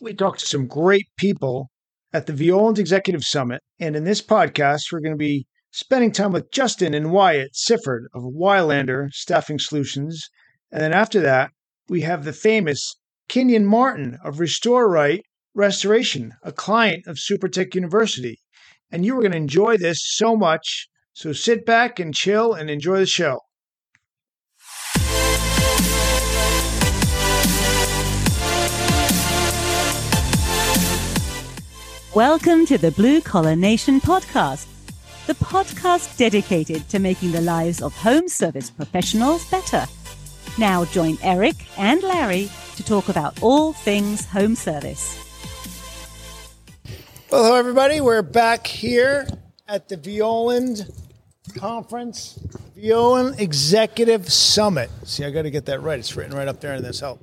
we talked to some great people at the Violand Executive Summit. And in this podcast, we're going to be spending time with Justin and Wyatt Sifford of Wylander Staffing Solutions. And then after that, we have the famous Kinyon Martin of Restore Rite Restoration, a client of SuperTech University. And you are going to enjoy this so much. So sit back and chill and enjoy the show. Welcome to the Blue Collar Nation podcast, the podcast dedicated to making the lives of home service professionals better. Now join Eric and Larry to talk about all things home service. Well, hello, everybody. We're back here at the Violand Conference, Violand Executive Summit. See, I got to get that right. It's written right up there in this help.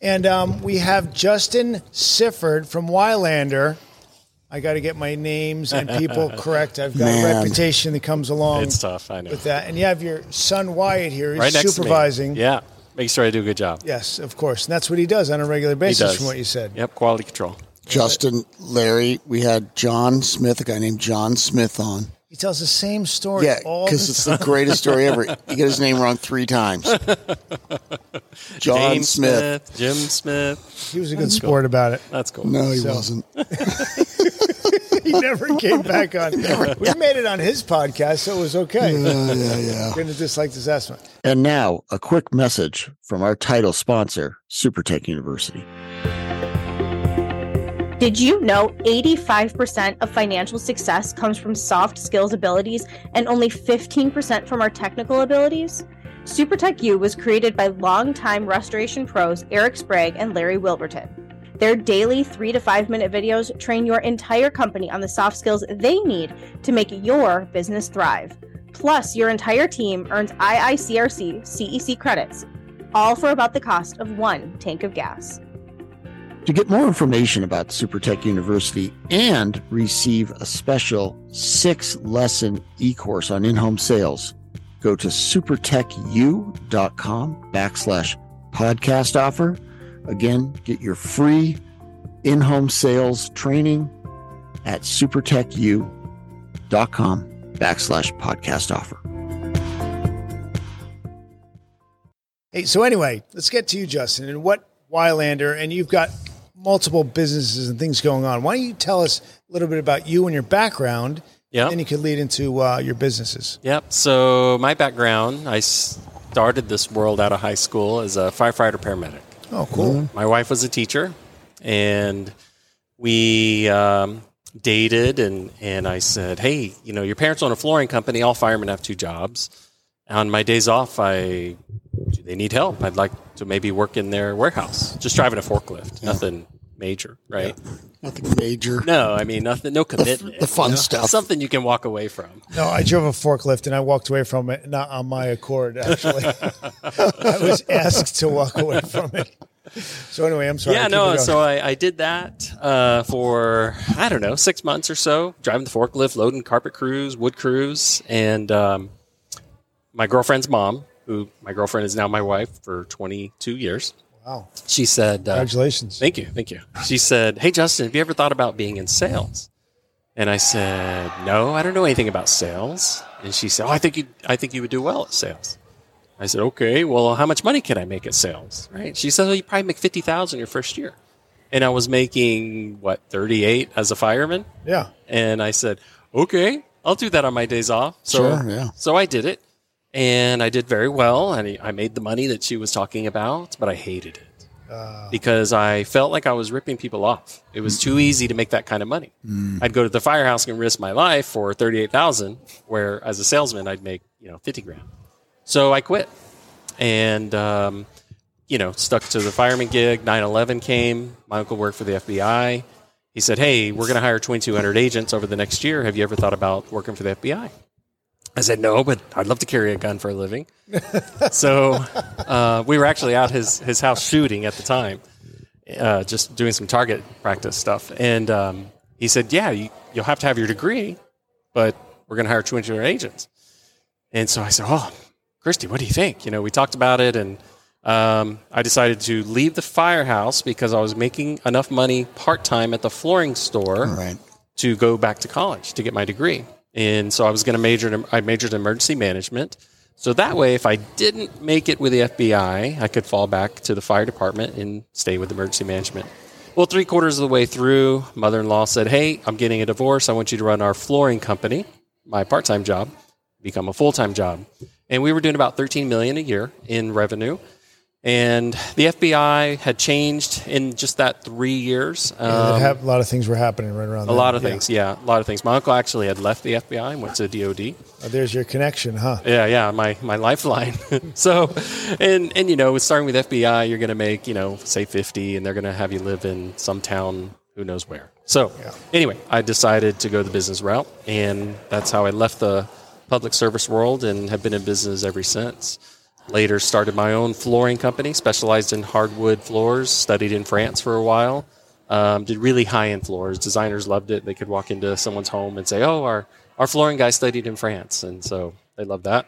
And um, we have Justin Sifford from Wylander. I got to get my names and people correct. I've got Man. a reputation that comes along It's tough, I know. with that. And you have your son Wyatt here. He's right next supervising. To me. Yeah, make sure I do a good job. Yes, of course. And that's what he does on a regular He basis, does. from what you said. Yep, quality control. Justin, Larry, we had John Smith, a guy named John Smith on. He tells the same story Yeah, because it's the greatest story ever. You get his name wrong three times. John James Smith. Jim Smith. He was a good sport about it. That's cool. No, he So- wasn't. He never came back on. We made it on his podcast, so it was okay. Yeah, yeah, yeah. Going to dislike this estimate. And now, a quick message from our title sponsor, SuperTech University. Did you know 85% of financial success comes from soft skills abilities and only 15% from our technical abilities? SuperTech U was created by longtime restoration pros Eric Sprague and Larry Wilberton. Their daily three to five minute videos train your entire company on the soft skills they need to make your business thrive. Plus, your entire team earns IICRC CEC credits, all for about the cost of one tank of gas. To get more information about SuperTech University and receive a special six lesson e course on in home sales, go to supertechu.com backslash podcast offer. Again, get your free in home sales training at supertechu.com backslash podcast offer. Hey, so anyway, let's get to you, Justin, and what Wylander, and you've got multiple businesses and things going on. Why don't you tell us a little bit about you and your background? Yep. Then you could lead into uh, your businesses. Yep. So my background, I started this world out of high school as a firefighter paramedic. Oh, cool. My wife was a teacher, and we um, dated, and, and I said, Hey, you know, your parents own a flooring company. All firemen have two jobs. On my days off, I do they need help. I'd like to maybe work in their warehouse, just driving a forklift, nothing major, right? Nothing major. No, I mean nothing, no commitment. the fun you know? stuff. something you can walk away from. No, I drove a forklift and I walked away from it, not on my accord, actually. I was asked to walk away from it. So, anyway, I'm sorry. yeah, no. So I, I did that uh, for I don't know six months or so, driving the forklift, loading carpet crews, wood crews, and um, my girlfriend's mom, who my girlfriend is now my wife for 22 years. Wow. She said, uh, Congratulations. "Thank you, thank you." She said, "Hey, Justin, have you ever thought about being in sales?" And I said, "No, I don't know anything about sales." And she said, "Oh, I think you, I think you would do well at sales." I said, "Okay, well, how much money can I make at sales?" Right? She said, "Well, you probably make fifty thousand your first year." And I was making what thirty eight as a fireman. Yeah. And I said, okay, I'll do that on my days off. So, Sure, yeah. so I did it. And I did very well. And I- I made the money that she was talking about, but I hated it because I felt like I was ripping people off. It was too easy to make that kind of money. I'd go to the firehouse and risk my life for 38,000, where as a salesman, I'd make, you know, 50 grand. So I quit and, um, you know, stuck to the fireman gig. 9 11 came. My uncle worked for the FBI. He said, Hey, we're going to hire 2,200 agents over the next year. Have you ever thought about working for the FBI? I said, No, but I'd love to carry a gun for a living. so uh, we were actually out his, his house shooting at the time, uh, just doing some target practice stuff. And um, he said, Yeah, you, you'll have to have your degree, but we're going to hire 2,200 agents. And so I said, Oh, Christy, what do you think? You know, we talked about it and um, I decided to leave the firehouse because I was making enough money part time at the flooring store Right. to go back to college to get my degree. And so I was going to major. In, I majored in emergency management. So that way, if I didn't make it with the FBI, I could fall back to the fire department and stay with emergency management. Well, three quarters of the way through, mother-in-law said, "Hey, I'm getting a divorce. I want you to run our flooring company, my part-time job, become a full-time job." And we were doing about 13 million a year in revenue. And the FBI had changed in just that three years. Um, hap- a lot of things were happening right around a then. lot of Yeah. things, yeah, a lot of things. My uncle actually had left the FBI and went to DOD. Oh, there's your connection, huh? Yeah, yeah, my, my lifeline. so, and and you know, with starting with FBI, you're going to make you know say 50, and they're going to have you live in some town, who knows where. So, Yeah. anyway, I decided to go the business route, and that's how I left the public service world and have been in business ever since. Later, started my own flooring company, specialized in hardwood floors. Studied in France for a while. Um, did really high end floors. Designers loved it. They could walk into someone's home and say, "Oh, our our flooring guy studied in France," and so they loved that.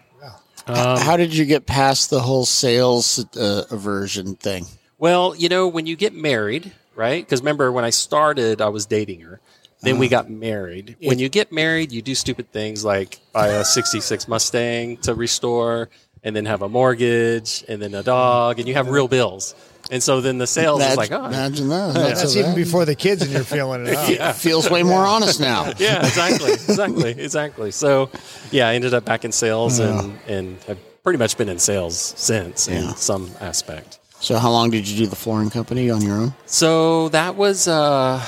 Um, How did you get past the whole sales uh, aversion thing? Well, you know, when you get married, right? Because remember, when I started, I was dating her. Then we got married. When you get married, you do stupid things like buy a 66 Mustang to restore and then have a mortgage and then a dog and you have real bills. And so then the sales is like, oh, imagine that. That's That's even before the kids and you're feeling it out. yeah. feels way more honest now. yeah, exactly, exactly, exactly. So, yeah, I ended up back in sales and and have pretty much been in sales since Yeah. in some aspect. So, how long did you do the flooring company on your own? So that was uh,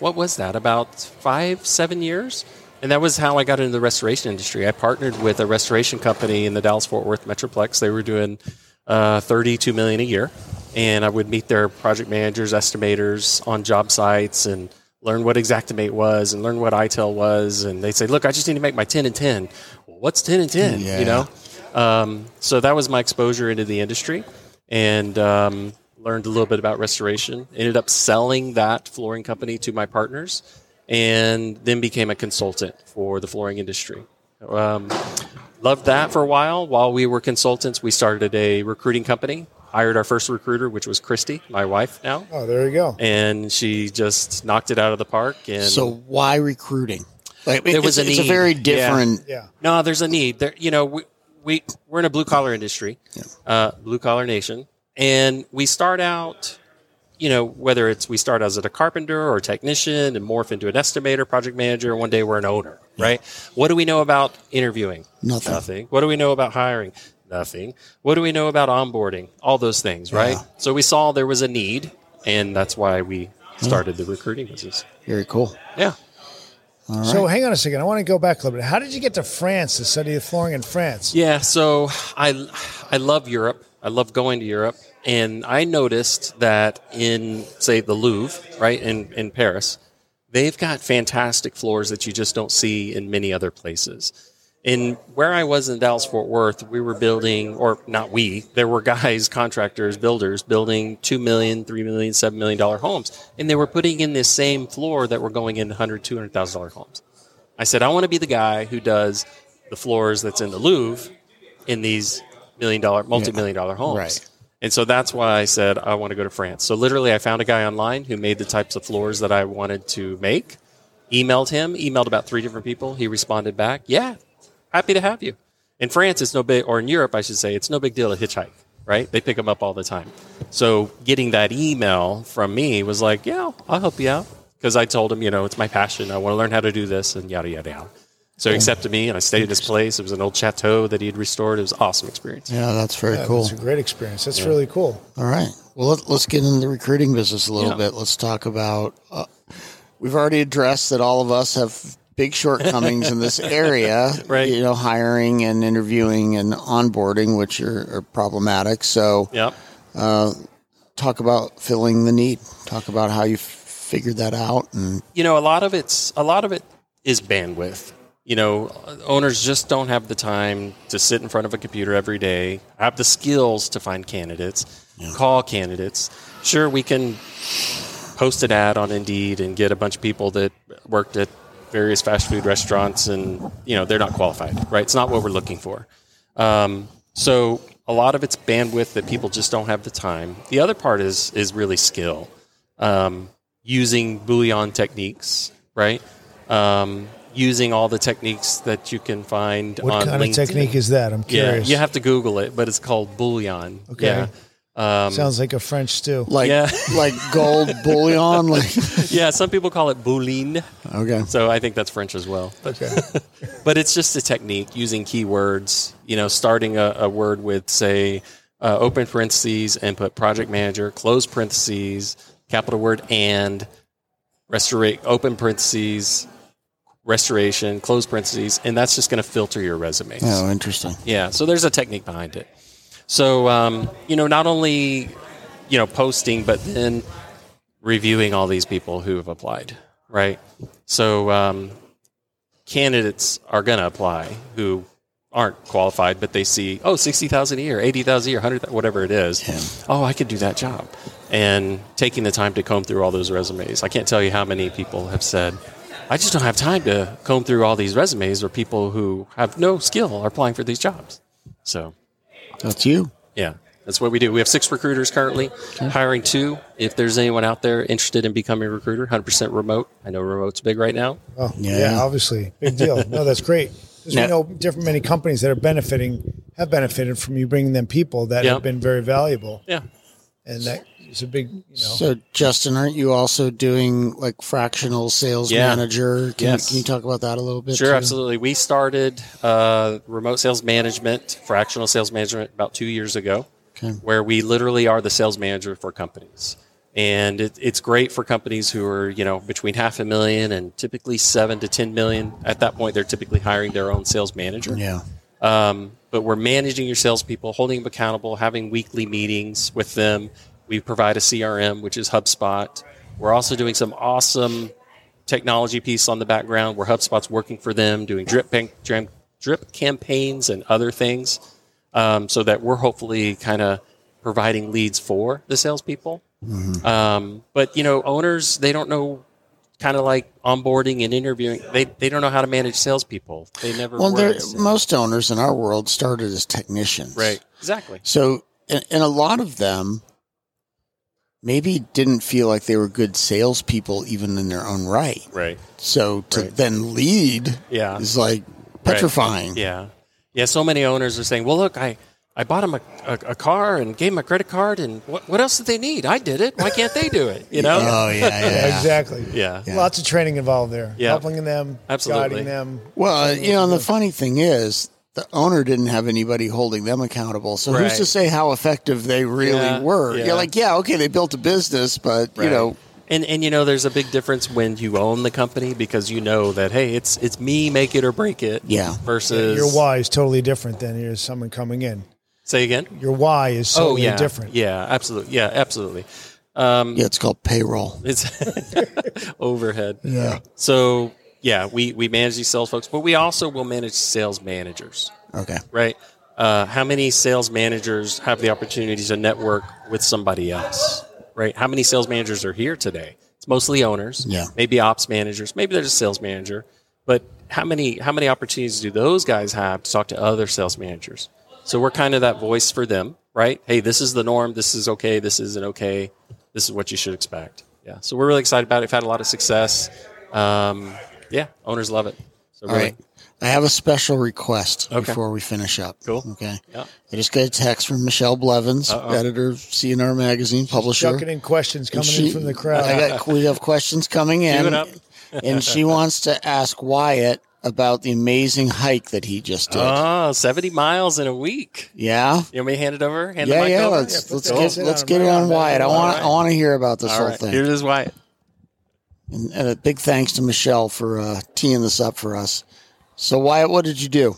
what was that? About five, seven years, and that was how I got into the restoration industry. I partnered with a restoration company in the Dallas Fort Worth Metroplex. They were doing uh, thirty-two million a year, and I would meet their project managers, estimators on job sites, and learn what Xactimate was, and learn what ITEL was. And they'd say, "Look, I just need to make my ten and ten." Well, what's ten and ten? Yeah. You know. Um, so that was my exposure into the industry, and um, learned a little bit about restoration. Ended up selling that flooring company to my partners, and then became a consultant for the flooring industry. Um, loved that for a while. While we were consultants, we started a recruiting company. Hired our first recruiter, which was Christy, my wife now, Oh, there you go. and she just knocked it out of the park. And So, why recruiting? Like, There was it's, a it's a very different. Yeah. No, there's a need. There, you know, we, we we're in a blue collar industry, uh, blue collar nation, and we start out, you know, whether it's we start as a carpenter or a technician and morph into an estimator, project manager, and one day we're an owner, right? What do we know about interviewing? Nothing. Nothing. What do we know about hiring? Nothing. What do we know about onboarding? All those things, right? Yeah. So we saw there was a need, and that's why we started the recruiting business. Very cool. Yeah. So hang on a second. I want to go back a little bit. How did you get to France to study the flooring in France? Yeah, so I I love Europe. I love going to Europe, and I noticed that in say the Louvre, right in in Paris, they've got fantastic floors that you just don't see in many other places. In where I was in Dallas Fort Worth, we were building, or not we, there were guys, contractors, builders building two million, three million, seven million dollar homes, and they were putting in this same floor that were going in hundred, two hundred thousand dollar homes. I said, I want to be the guy who does the floors that's in the Louvre in these million dollar, multi million dollar homes. Right. And so that's why I said I want to go to France. So literally, I found a guy online who made the types of floors that I wanted to make. Emailed him, emailed about three different people. He responded back, "Yeah, happy to have you." In France, it's no big, or in Europe, I should say, it's no big deal to hitchhike, right? They pick them up all the time. So getting that email from me was like, "Yeah, I'll help you out," because I told him, you know, it's my passion. I want to learn how to do this, and yada yada yada. So he accepted me, and I stayed at his place. It was an old chateau that he had restored. It was an awesome experience. Yeah, that's very Yeah, cool. It's a great experience. That's really cool. All right. Well, let, let's get into the recruiting business a little Yeah. bit. Let's talk about. Uh, we've already addressed that all of us have big shortcomings in this area, Right. You know, hiring and interviewing and onboarding, which are, are problematic. So, Yep. talk about filling the need. Talk about how you f- figured that out, and you know, a lot of it's a lot of it is bandwidth. You know, owners just don't have the time to sit in front of a computer every day, have the skills to find candidates, call candidates. Sure, we can post an ad on Indeed and get a bunch of people that worked at various fast food restaurants, and you know they're not qualified, right? It's not what we're looking for. Um, so a lot of it's bandwidth that people just don't have the time. The other part is is really skill, um, using Boolean techniques, right? Um, using all the techniques that you can find What on kind LinkedIn. of technique is that? I'm curious. Yeah, you have to Google it, but it's called Boolean. Okay. Yeah. Um, Sounds like a French stew. Like Yeah. like gold bullion. Like yeah, some people call it boolean, okay. so I think that's French as well. But Okay. but it's just a technique using keywords. You know, starting a, a word with say uh, open parentheses and put project manager, close parentheses, capital word and restorate open parentheses, restoration, close parentheses, and that's just going to filter your resumes. Oh, interesting. Yeah, so there's a technique behind it. So um, you know, not only you know posting, but then reviewing all these people who have applied, right? So um, candidates are going to apply who aren't qualified, but they see oh, oh sixty thousand a year, eighty thousand a year, hundred whatever it is. Oh, I could do that job, and taking the time to comb through all those resumes. I can't tell you how many people have said. I just don't have time to comb through all these resumes or people who have no skill are applying for these jobs. So, That's you. yeah, that's what we do. We have six recruiters currently, hiring two. If there's anyone out there interested in becoming a recruiter, 100% remote. I know remote's big right now. Oh, yeah. Yeah. obviously. Big deal. No, that's great. Because Now- we know different many companies that are benefiting, have benefited from you bringing them people that Yeah. have been very valuable. Yeah. And that is a big, you know. So, Justin, aren't you also doing like fractional sales Yeah. manager? Can, Yes. you, can you talk about that a little bit? Sure, too? absolutely. We started uh, remote sales management, fractional sales management, about two years ago, Okay. where we literally are the sales manager for companies. And it, it's great for companies who are, you know, between half a million and typically seven to 10 million. At that point, they're typically hiring their own sales manager. Yeah. Um, but we're managing your salespeople, holding them accountable, having weekly meetings with them. We provide a CRM, which is HubSpot. We're also doing some awesome technology piece on the background where HubSpot's working for them, doing drip, bank, drip, drip campaigns and other things, um, so that we're hopefully kind of providing leads for the salespeople. Um, but you know, owners they don't know kind of like onboarding and interviewing. They they don't know how to manage salespeople. They never Well, were there, in sales. most owners in our world started as technicians. Right. Exactly. So, and, and a lot of them maybe didn't feel like they were good salespeople even in their own right. Right. So to Right. then lead Yeah. is like petrifying. Yeah. Yeah. So many owners are saying, well, look, I, I bought them a, a, a car and gave them a credit card, and what, what else did they need? I did it. Why can't they do it? You know? Oh yeah, yeah. Exactly. Yeah. Yeah. Lots of training involved there. Yeah. Helping them, Absolutely. guiding them. Well, uh, you know, and the funny thing is, the owner didn't have anybody holding them accountable. So who's to say how effective they really Yeah, were? yeah. You're like, yeah, okay, they built a business, but you know, And and you know, there's a big difference when you own the company because you know that hey, it's it's me, make it or break it. Yeah. Versus Your why is totally different than your someone coming in. Say again. Your why is Oh totally yeah. different. Yeah. Absolutely. Yeah. Absolutely. Um, yeah, it's called payroll. It's overhead. Yeah. So yeah, we we manage these sales folks, but we also will manage sales managers. Okay. right? Uh, how many sales managers have the opportunity to network with somebody else, right? How many sales managers are here today? It's mostly owners, Yeah. Maybe ops managers, maybe they're just sales manager, but how many how many opportunities do those guys have to talk to other sales managers? So we're kind of that voice for them, right? Hey, this is the norm. This is okay. This isn't okay. This is what you should expect. Yeah. So we're really excited about it. We've had a lot of success. Um, yeah, owners love it. So All really, right. I have a special request Okay. before we finish up. Cool. Okay. Yeah. I just got a text from Michelle Blevins, Uh-oh. editor of C&R Magazine, publisher. Chucking in questions coming she- in from the crowd. I got, we have questions coming in. it up. and she wants to ask Wyatt about the amazing hike that he just did. Oh, 70 miles in a week. yeah. You want me to hand it over? Hand the Yeah, mic yeah. over? Let's Yeah, put let's get let's get it on. Wyatt. I want right. I want to hear about this All whole right. thing. Here it is, Wyatt. And, and a big thanks to Michelle for uh, teeing this up for us. So Wyatt, what did you do?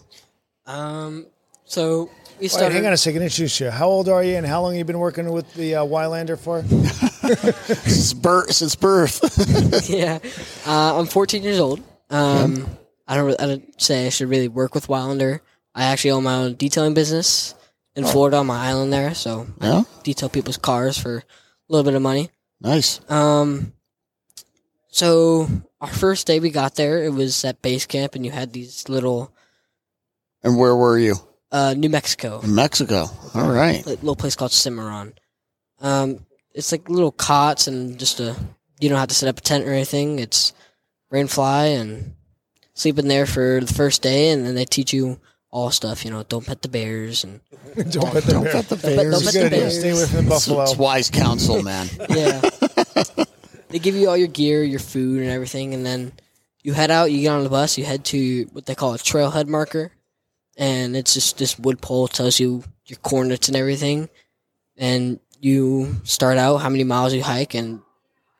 Um, so we Wait, started. hang on a second. Introduce you. How old are you, and how long have you been working with the uh, Wylander for? Since birth, since birth. yeah, uh, I'm 14 years old. Um, I don't. re- I don't say I should really work with Wylander. I actually own my own detailing business in Florida on my island there, so yeah, detail people's cars for a little bit of money. nice. Um, so our first day we got there, it was at base camp, and you had these little. And where were you? Uh, New Mexico, In Mexico. All right. a little place called Cimarron. Um, it's like little cots and just a. You don't have to set up a tent or anything. It's rain fly and sleep in there for the first day, and then they teach you all stuff. You know, don't pet the bears and Don't pet the Don't bear. pet the Don't pet- bears. don't pet the bears. Stay away from the buffalo. it's wise counsel, man. yeah. they give you all your gear, your food, and everything, and then you head out. You get on the bus. You head to what they call a trailhead marker, and it's just this wood pole tells you your coordinates and everything. And you start out how many miles you hike, and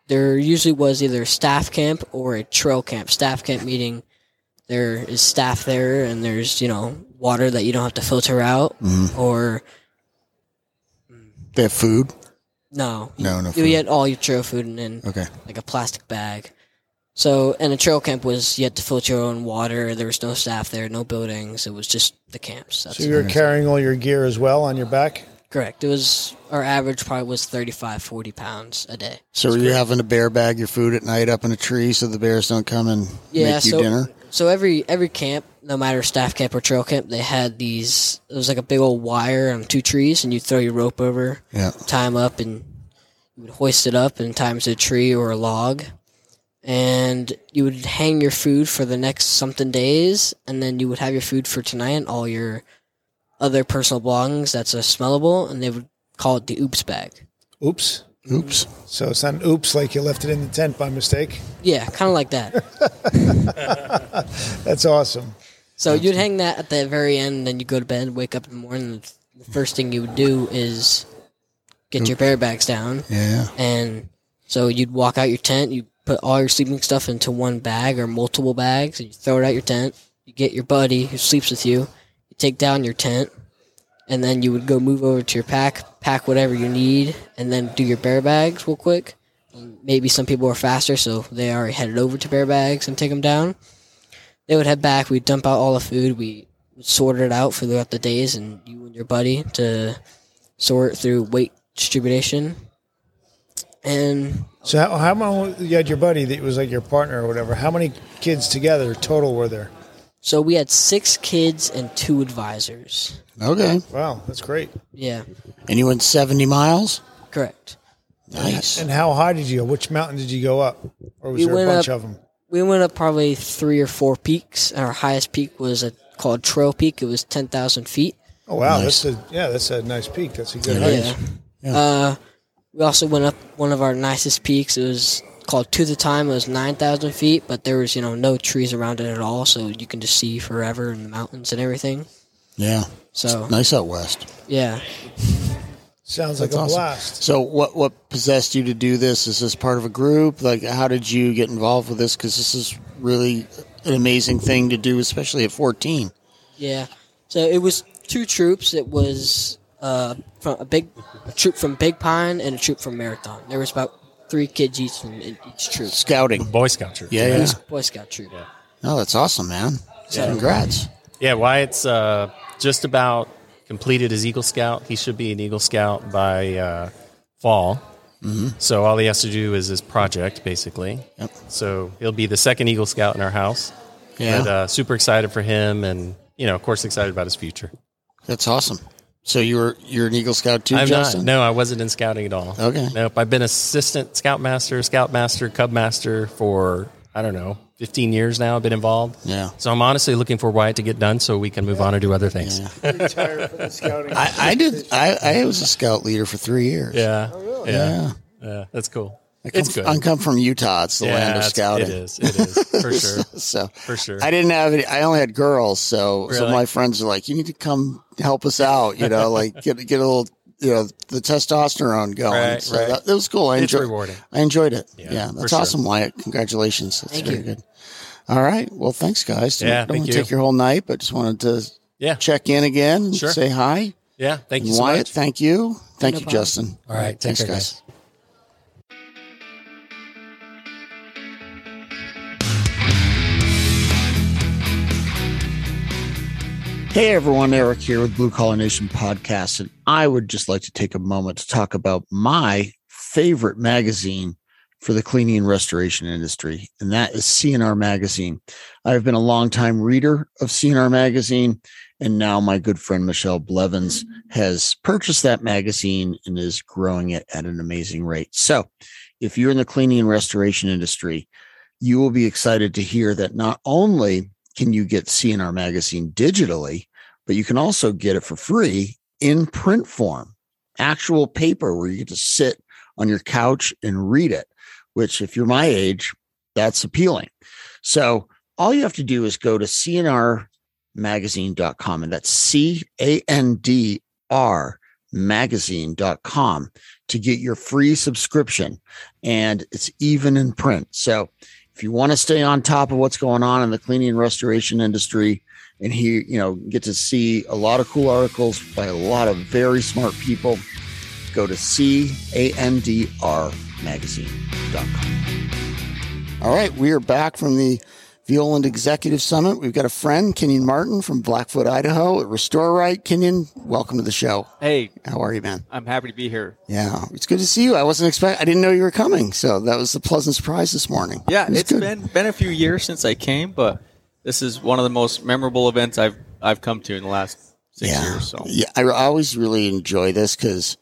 there usually was either a staff camp or a trail camp. Staff camp meeting there is staff there, and there's you know water that you don't have to filter out, Mhm. or They have food. No, No, no you food. get all your trail food in, then Okay. like a plastic bag. So, and a trail camp was you had to filter your own water. There was no staff there, no buildings. It was just the camps. That's So you're carrying all your gear as well on your back? correct. It was our average probably was 35, 40 pounds a day. So you're having to bear bag your food at night up in a tree so the bears don't come and Yeah, make you so dinner? So every every camp, no matter staff camp or trail camp, they had these. It was like a big old wire on two trees, and you throw your rope over, Yeah. them up, and you would hoist it up and tie 'em to a tree or a log. And you would hang your food for the next something days, and then you would have your food for tonight and all your other personal belongings that's a smellable, and they would call it the oops bag. Oops. Oops. So it's not an oops like you left it in the tent by mistake. Yeah, kind of like that. That's awesome. So you'd hang that at the very end, then you go to bed, wake up in the morning. The first thing you would do is get your bear bags down, Yeah. and so you'd walk out your tent. You put all your sleeping stuff into one bag or multiple bags, and you throw it out your tent. You get your buddy who sleeps with you. You take down your tent, and then you would go move over to your pack, pack whatever you need, and then do your bear bags real quick. Maybe some people are faster, so they already headed over to bear bags and take them down they would head back. We'd dump out all the food. We sorted it out throughout the days, and you and your buddy to sort through weight distribution. And So how, how many you had your buddy that was like your partner or whatever? How many kids together total were there? So we had six kids and two advisors. Okay. Wow, that's great. Yeah, And you went 70 miles? correct. Nice. And how high did you go? Which mountain did you go up? Or was We there a went bunch up- of them? We went up probably three or four peaks. Our highest peak was a, called Trail Peak. It was ten thousand feet. Oh wow, Nice. that's a yeah, that's a nice peak. That's a good Yeah, height. Yeah. Uh, we also went up one of our nicest peaks. It was called Tooth of Time. It was 9,000 feet, but there was, you know, no trees around it at all. So you can just see forever in the mountains and everything. Yeah. So, Nice out west. yeah. Sounds like That's a awesome. blast. So what what possessed you to do this? Is this part of a group? Like how did you get involved with this? Because this is really an amazing thing to do, especially at 14. Yeah. So it was two troops. It was uh, from a big a troop from Big Pine and a troop from Marathon. There was about three kids each in, in each troop. Scouting. Boy Scout troop. Yeah, It yeah. a Boy Scout troop. No, that's awesome, man. Congrats. Yeah, Wyatt's uh, just about completed his Eagle Scout. He should be an Eagle Scout by uh, fall. Mm-hmm. So all he has to do is his project, basically. Yep. So he'll be the second Eagle Scout in our house. Yeah. But uh, super excited for him, and you know, of course, excited about his future. That's awesome. So you're you're an Eagle Scout too, I'm Justin? not. No, I wasn't in scouting at all. Okay. Nope. I've been assistant scoutmaster, scoutmaster, cub master for I don't know, 15 years now. I've been involved. Yeah. So I'm honestly looking for Wyatt to get done so we can move on and do other things. Retired from the scouting. I, I did. I, I was a scout leader for three years. Yeah. Oh, Yeah. Yeah. Yeah. That's cool. I come, It's good. I come from Utah. It's the yeah, land of scouting. It is. It is for sure. so For sure. I didn't have any. I only had girls, so so my friends are like, "You need to come help us out." You know, like get get a little, you know, the testosterone going. Right, so right. That, that was cool. I It's enjoyed. rewarding. I enjoyed it. Yeah, Yeah, for that's sure. awesome, Wyatt. Congratulations. That's Thank very you. good. All right. Well, thanks, guys. Yeah, don't thank want to you. take your whole night, but just wanted to Yeah. check in again, and Sure. say hi. Yeah. Thank you And so Wyatt, much. thank you. Thank No you, problem. Justin. All right. Take Thanks, care, guys. guys. Hey everyone, Eric here with Blue Collar Nation Podcast, and I would just like to take a moment to talk about my favorite magazine, for the cleaning and restoration industry, and that is C&R Magazine. I've been a longtime reader of C&R Magazine, and now my good friend Michelle Blevins has purchased that magazine and is growing it at an amazing rate. So, if you're in the cleaning and restoration industry, you will be excited to hear that not only can you get C&R Magazine digitally, but you can also get it for free in print form, actual paper where you get to sit on your couch and read it which if you're my age, that's appealing. So all you have to do is go to candrmagazine.com and that's C A N D R magazine.com to get your free subscription. And it's even in print. So if you want to stay on top of what's going on in the cleaning and restoration industry and he you know, get to see a lot of cool articles by a lot of very smart people, go to C A N D R magazine.com. All right, we are back from the Violand Executive Summit. We've got a friend, Kinyon Martin from Blackfoot, Idaho at Restore Rite. Kinyon, welcome to the show. Hey, how are you, man? I'm happy to be here. Yeah, it's good to see you. I wasn't expect. I didn't know you were coming, so that was a pleasant surprise this morning. Yeah, it it's been been a few years since I came, but this is one of the most memorable events I've I've come to in the last six yeah. years. So yeah, I always really enjoy this because,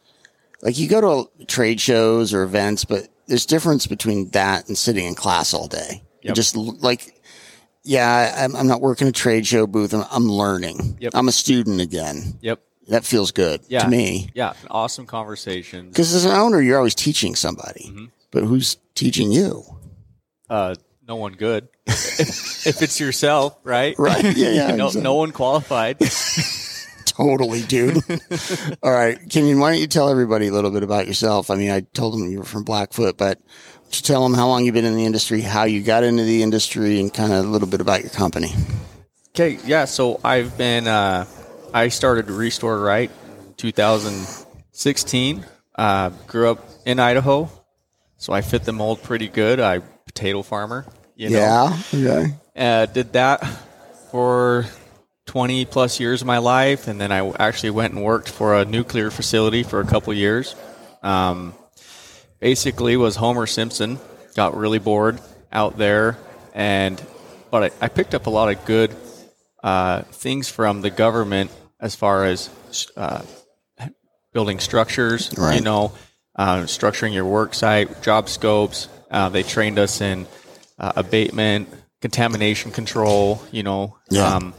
like, you go to trade shows or events, but there's difference between that and sitting in class all day. Yep. Just like, yeah, I'm, I'm not working a trade show booth. I'm, I'm learning. Yep. I'm a student again. Yep. That feels good Yeah. to me. Yeah, awesome conversations. Because as an owner, you're always teaching somebody, Mm-hmm. but who's teaching you? Uh, no one good. if, if it's yourself, right? Right. Yeah, yeah, no, exactly. no one qualified. Totally, dude. all right. Kinyon, why don't you tell everybody a little bit about yourself? I mean, I told them you were from Blackfoot, but to tell them how long you've been in the industry, how you got into the industry, and kind of a little bit about your company. Okay, yeah. So I've been. Uh, I started Restore Rite in 2016. Uh, grew up in Idaho, so I fit the mold pretty good. I potato farmer. You know? Yeah. Okay. Uh, did that for 20 plus years of my life, and then I actually went and worked for a nuclear facility for a couple years. Um, basically, was Homer Simpson. Got really bored out there, and but I, I picked up a lot of good uh, things from the government as far as uh, building structures. You know, uh, structuring your work site, job scopes. Uh, they trained us in uh, abatement, contamination control. You know, Yeah. um,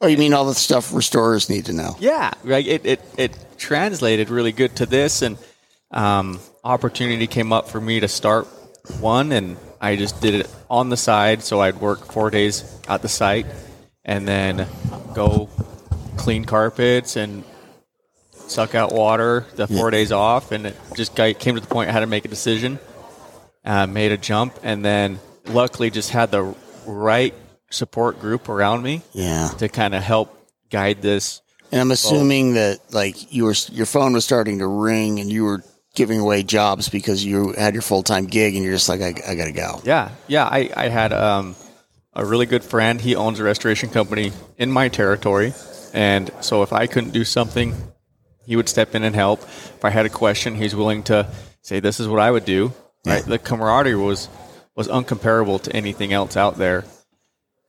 Oh, you mean all the stuff restorers need to know? yeah, right. It, it it translated really good to this, and um, opportunity came up for me to start one, and I just did it on the side. So I'd work four days at the site, and then go clean carpets and suck out water the four days off, and it just got, came to the point I had to make a decision. Uh, made a jump, and then luckily just had the right support group around me Yeah. to kind of help guide this. And I'm assuming that like you were your phone was starting to ring and you were giving away jobs because you had your full time gig and you're just like I, I gotta go. Yeah, yeah. I, I had um, a really good friend. He owns a restoration company in my territory, and so if I couldn't do something, he would step in and help. If I had a question, he's willing to say, "This is what I would do." Right. The camaraderie was was uncomparable to anything else out there.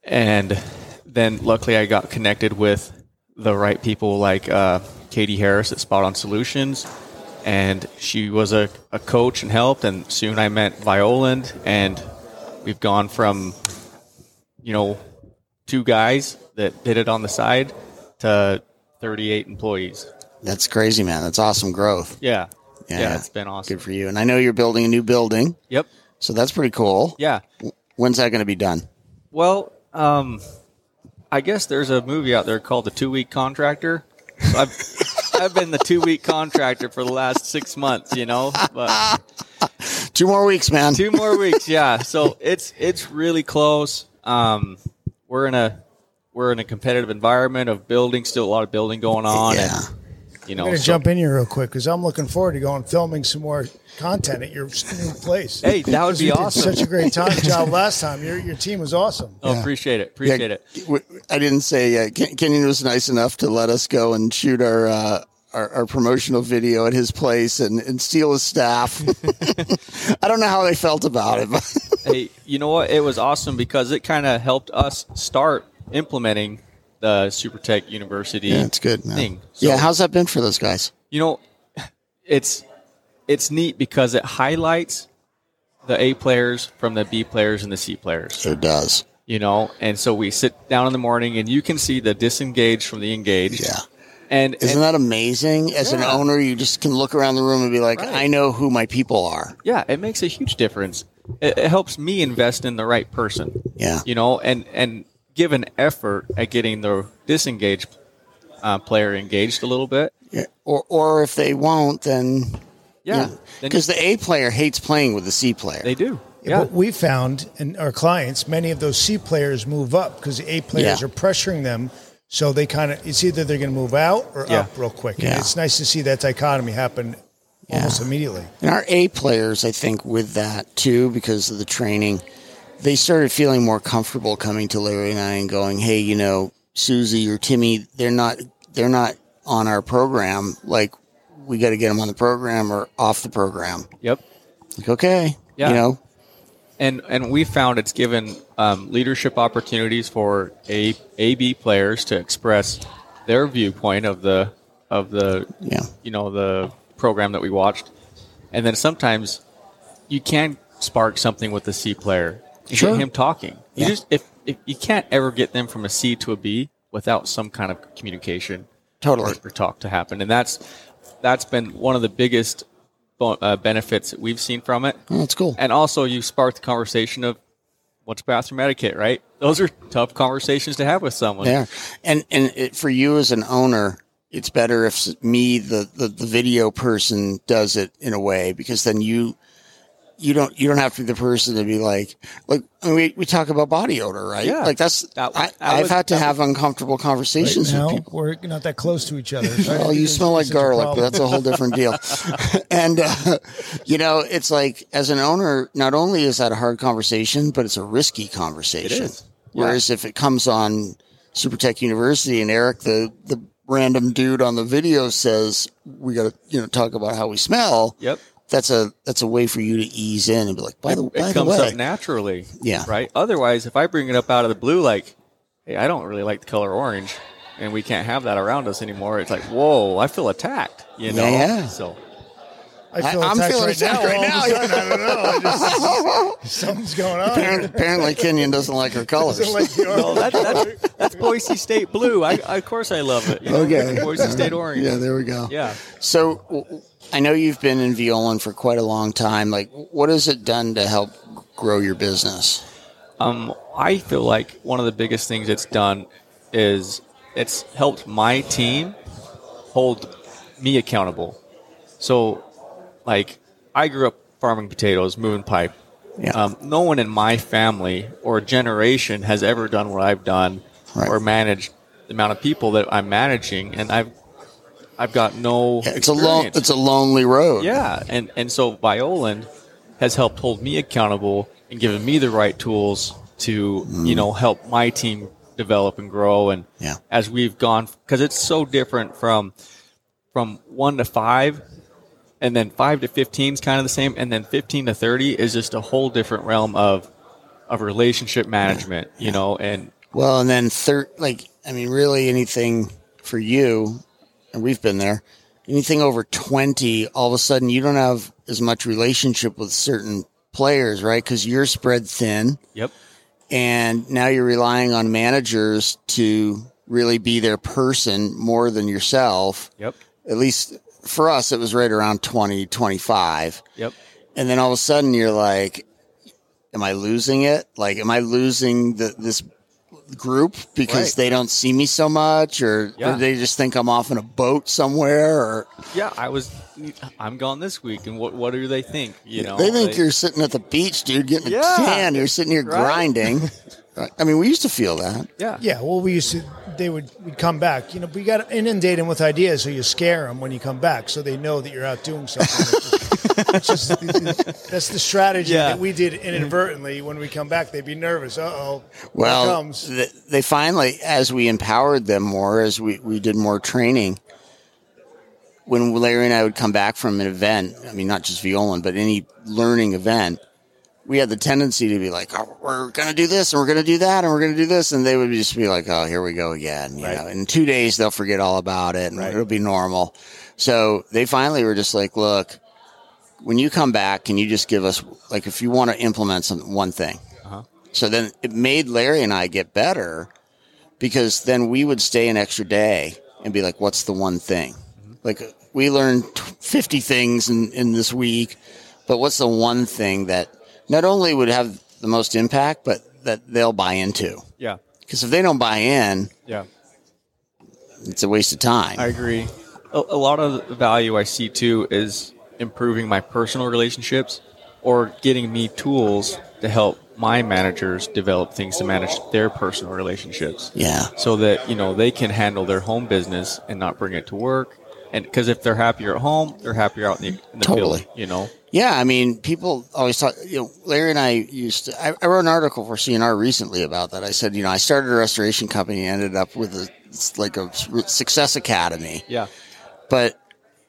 And then luckily I got connected with the right people like uh, Katie Harris at Spot On Solutions. And she was a, a coach and helped. And soon I met Violand. And we've gone from, you know, two guys that did it on the side to 38 employees. That's crazy, man. That's awesome growth. Yeah. Yeah. Yeah, it's been awesome. Good for you. And I know you're building a new building, Yep. so that's pretty cool. Yeah. When's that going to be done? Well, um, I guess there's a movie out there called The Two Week Contractor. So I've I've been the two week contractor for the last six months, you know, but Two more weeks, man. two more weeks, yeah. So it's it's really close. Um, we're in a we're in a competitive environment of building, still a lot of building going on, Yeah. and you know, I'm going to so- jump in here real quick because I'm looking forward to going filming some more content at your new place. Hey, that would be you did awesome. Such a great time job last time. Your your team was awesome. Oh, appreciate it, appreciate it. I didn't say uh, Kinyon was nice enough to let us go and shoot our uh, our, our promotional video at his place and, and steal his staff. I don't know how they felt about it. But hey, you know what? It was awesome because it kind of helped us start implementing the SuperTech University yeah, it's good. Man. thing. So, yeah, how's that been for those guys? you know, it's it's neat because it highlights the A players from the B players and the C players. It does. You know, and so we sit down in the morning and you can see the disengaged from the engaged. Yeah. And, Isn't and that amazing? As an owner, you just can look around the room and be like, Right. I know who my people are. yeah, it makes a huge difference. It, it helps me invest in the right person. Yeah. you know, and and give an effort at getting the disengaged uh, player engaged a little bit. Yeah. Or, or if they won't, then Yeah, then because the A player hates playing with the C player. they do. Yeah, What we found in our clients, many of those C players move up because the A players Yeah. are pressuring them. So they kind of, it's either they're going to move out or Yeah. up real quick. Yeah. And it's nice to see that dichotomy happen almost immediately. And our A players, I think, with that too, because of the training, they started feeling more comfortable coming to Larry and I and going, "Hey, you know, Susie or Timmy, they're not they're not on our program. Like, we got to get them on the program or off the program." yep. Like, okay, Yeah. you know, And and we found it's given um, leadership opportunities for A A B players to express their viewpoint of the of the yeah, you know the program that we watched, and then sometimes you can spark something with the C player. You Sure. get him talking. You Yeah. just if, if you can't ever get them from a C to a B without some kind of communication totally. or, or talk to happen, and that's that's been one of the biggest uh, benefits that we've seen from it. Oh, that's cool. And also, you sparked the conversation of what's bathroom etiquette, right? Those are tough conversations to have with someone. Yeah, and and it, for you as an owner, it's better if me, the, the the video person, does it in a way because then you you don't you don't have to be the person to be like like I mean, we we talk about body odor, right? Yeah. like that's That- I, that I've was- had to that have uncomfortable conversations now, with people. we're not that close to each other. so I Well, you think smell like it's such a garlic, but that's a whole different deal. and uh, you know, it's like as an owner, not only is that a hard conversation, but it's a risky conversation. It is. Yeah. Whereas if it comes on SuperTech University and Eric, the the random dude on the video says we got to you know talk about how we smell. Yep. That's a that's a way for you to ease in and be like, by the, way it by the comes way, up naturally. Yeah. Right. Otherwise, if I bring it up out of the blue, like, hey, I don't really like the color orange, and we can't have that around us anymore, it's like, whoa, I feel attacked. You know. Yeah. So I feel I- I'm attacked feeling right attacked now. right all of a now. sudden, I don't know. I just, something's going on. apparently, apparently Kinyon doesn't like her colors. Like no, orange. that, that's that's Boise State blue. I, I of course I love it. you know, Okay. Boise State orange. yeah, there we go. Yeah. So I know you've been in Violand for quite a long time. Like, what has it done to help grow your business? Um, I feel like one of the biggest things it's done is it's helped my team hold me accountable. So, like, I grew up farming potatoes, moving pipe. Yeah. Um, no one in my family or generation has ever done what I've done Right. or managed the amount of people that I'm managing, and I've I've got no. Yeah, it's a lone, experience. it's a lonely road. Yeah, and and so Violand has helped hold me accountable and given me the right tools to you know help my team develop and grow. And Yeah. as we've gone, because it's so different from from one to five, and then five to fifteen is kind of the same, and then fifteen to thirty is just a whole different realm of of relationship management. You know, and Well, and then third, like, I mean, really anything for you, and we've been there. Anything over twenty, all of a sudden you don't have as much relationship with certain players, right? Because you're spread thin. yep, and now you're relying on managers to really be their person more than yourself. yep, At least for us, it was right around 20, 25. yep. And then all of a sudden you're like, am I losing it? Like, am I losing the, this group because Right. they don't see me so much or, Yeah. or they just think I'm off in a boat somewhere or Yeah, I was. I'm gone this week, and what what do they think? You know, they think you're sitting at the beach, dude, getting a tan. You're sitting here Right. grinding. I mean, we used to feel that. yeah, Yeah, well, we used to. They would we'd come back. You know, we got to inundate them with ideas, so you scare them when you come back, so they know that you're out doing something. It's just- it's just- that's the strategy Yeah. that we did inadvertently. When we come back, they'd be nervous. Uh oh, Well, comes. th- they finally, as we empowered them more, as we, we did more training, when Larry and I would come back from an event, I mean, not just Violand, but any learning event, we had the tendency to be like, oh, we're going to do this and we're going to do that and we're going to do this. And they would just be like, oh, here we go again. You Right. know, in two days, they'll forget all about it and Right. it'll be normal. So they finally were just like, look, when you come back, can you just give us, like, if you want to implement some, one thing? Uh-huh. So then it made Larry and I get better because then we would stay an extra day and be like, what's the one thing? Like, we learned 50 things in, in this week, but what's the one thing that not only would have the most impact, but that they'll buy into? Yeah. Because if they don't buy in, Yeah. it's a waste of time. I agree. A, a lot of the value I see too is improving my personal relationships or getting me tools to help my managers develop things to manage their personal relationships yeah. so that you know they can handle their home business and not bring it to work and because if they're happier at home they're happier out in the, in the Totally. field you know Yeah, I mean, people always talk. You know, Larry and I used to. I, I wrote an article for C&R recently about that. I said, you know, I started a restoration company, and ended up with a like a success academy. yeah But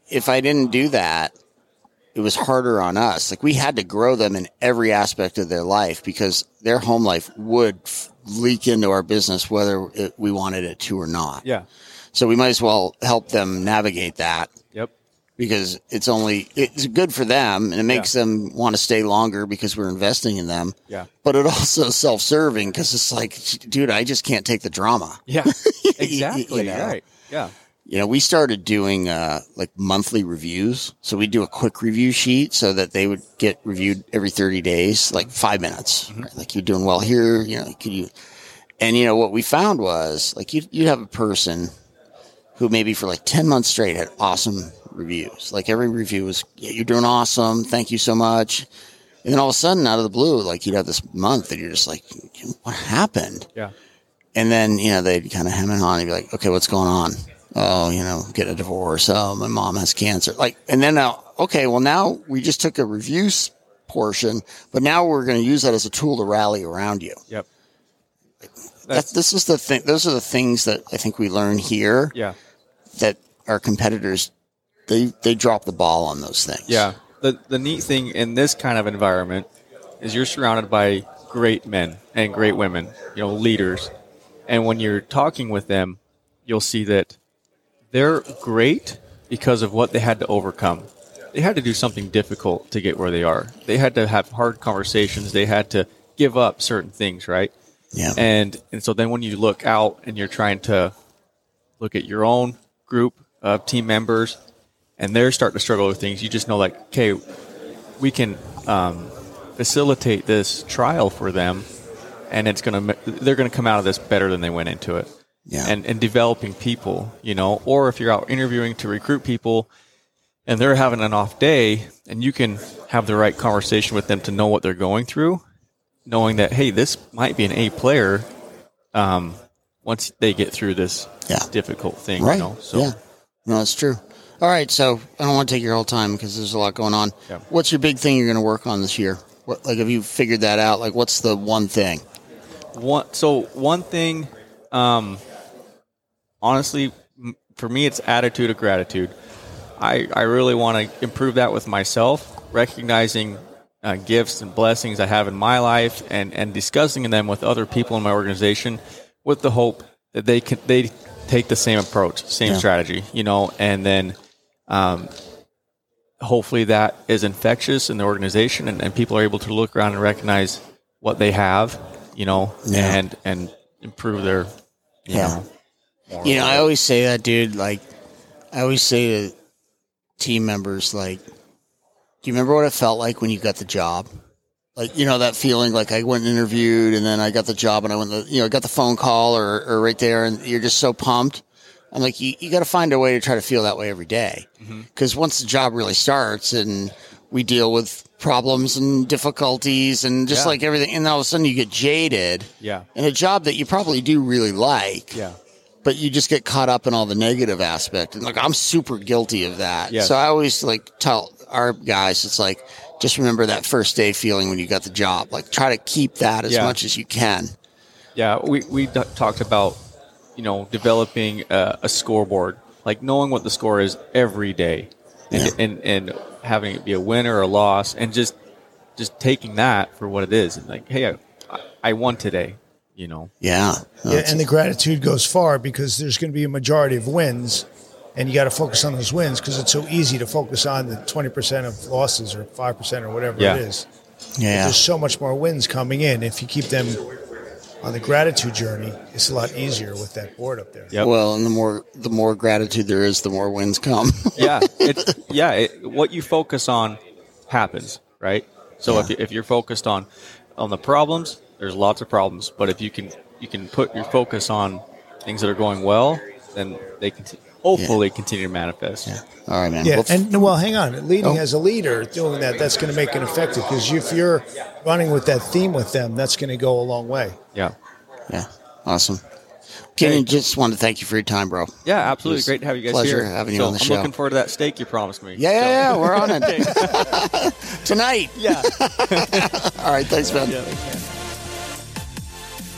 if I didn't do that, it was harder on us. Like we had to grow them in every aspect of their life because their home life would f- leak into our business, whether it, we wanted it to or not. yeah So we might as well help them navigate that yep because it's only it's good for them and it makes them want to stay longer because we're investing in them. yeah But it also self-serving because it's like, dude, I just can't take the drama. yeah exactly You know. right yeah You know, we started doing uh, like monthly reviews. So we do a quick review sheet so that they would get reviewed every 30 days, like five minutes. right? Like you're doing well here, you know, could you? And you know what we found was like you you'd have a person who maybe for like 10 months straight had awesome reviews. Like every review was, yeah, you're doing awesome. Thank you so much. And then all of a sudden, out of the blue, like you'd have this month that you're just like, what happened? yeah And then, you know, they'd kind of hem and haw and be like, okay, what's going on? Oh, you know, get a divorce. Oh, my mom has cancer. Like, and then now, okay, well, now we just took a reviews portion, but now we're going to use that as a tool to rally around you. yep That, this is the thing. Those are the things that I think we learn here yeah that our competitors, they, they drop the ball on those things. Yeah. The the neat thing in this kind of environment is you're surrounded by great men and great women, you know, leaders. And when you're talking with them, you'll see that they're great because of what they had to overcome. They had to do something difficult to get where they are. They had to have hard conversations. They had to give up certain things, right? Yeah. And and so then when you look out and you're trying to look at your own group of team members and they're starting to struggle with things, you just know like, okay, we can um, facilitate this trial for them, and it's gonna they're gonna come out of this better than they went into it. Yeah. And and developing people, you know, or if you're out interviewing to recruit people, and they're having an off day, and you can have the right conversation with them to know what they're going through, knowing that hey, this might be an A player. Um, once they get through this Yeah. difficult thing, Right. you know. So yeah. No, that's true. All right. So I don't want to take your whole time because there's a lot going on. Yeah. What's your big thing you're going to work on this year? What, like, have you figured that out? Like, what's the one thing? one so one thing um honestly for me it's attitude of gratitude i i really want to improve that with myself recognizing uh, gifts and blessings i have in my life and and discussing them with other people in my organization with the hope that they can they take the same approach same Yeah. strategy you know and then um hopefully that is infectious in the organization and, and people are able to look around and recognize what they have you know Yeah. and and improve their you Yeah. know You know, I always say that, dude. Like, I always say to team members, like, do you remember what it felt like when you got the job? Like, you know, that feeling like I went and interviewed and then I got the job and I went, the, you know, got the phone call or, or right there and you're just so pumped. I'm like, you, you got to find a way to try to feel that way every day. Mm-hmm. Because once the job really starts and we deal with problems and difficulties and just Yeah. like everything, and all of a sudden you get jaded yeah in a job that you probably do really like yeah but you just get caught up in all the negative aspect. And like, I'm super guilty of that. Yes. So I always like tell our guys, it's like, just remember that first day feeling when you got the job. Like, try to keep that as Yeah. much as you can. Yeah, we we d- talked about you know developing a, a scoreboard like knowing what the score is every day, and Yeah. and, and having it be a win or a loss, and just just taking that for what it is, and like, hey, I, I won today. You know, Yeah. Yeah, and the gratitude goes far because there's going to be a majority of wins, and you got to focus on those wins because it's so easy to focus on the 20% of losses or 5% or whatever Yeah. it is. yeah. There's so much more wins coming in. If you keep them on the gratitude journey, it's a lot easier with that board up there. Yep. Well, and the more the more gratitude there is, the more wins come. yeah, it's yeah. It, what you focus on happens, right? So if, you, if you're focused on on the problems, there's lots of problems. But if you can you can put your focus on things that are going well, then they can hopefully continue to manifest. Yeah. All right, man. Yeah, Well, f- and well, hang on. Leading Oh. as a leader, doing that, that's going to make it effective because if you're running with that theme with them, that's going to go a long way. Yeah, yeah. Awesome. Kenny, just want to thank you for your time, bro. yeah, absolutely. Great to have you guys pleasure here. having you So on the I'm show. looking forward to that steak you promised me. Yeah, yeah, So- yeah. We're on it tonight. yeah. All right. Thanks, man.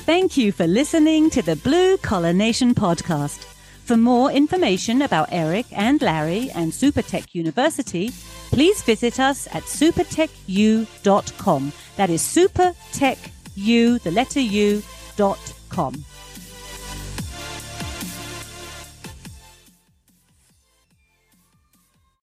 Thank you for listening to the Blue Collar Nation podcast. For more information about Eric and Larry and Supertech University, please visit us at supertechu.com. That is supertechu, the letter U, dot com.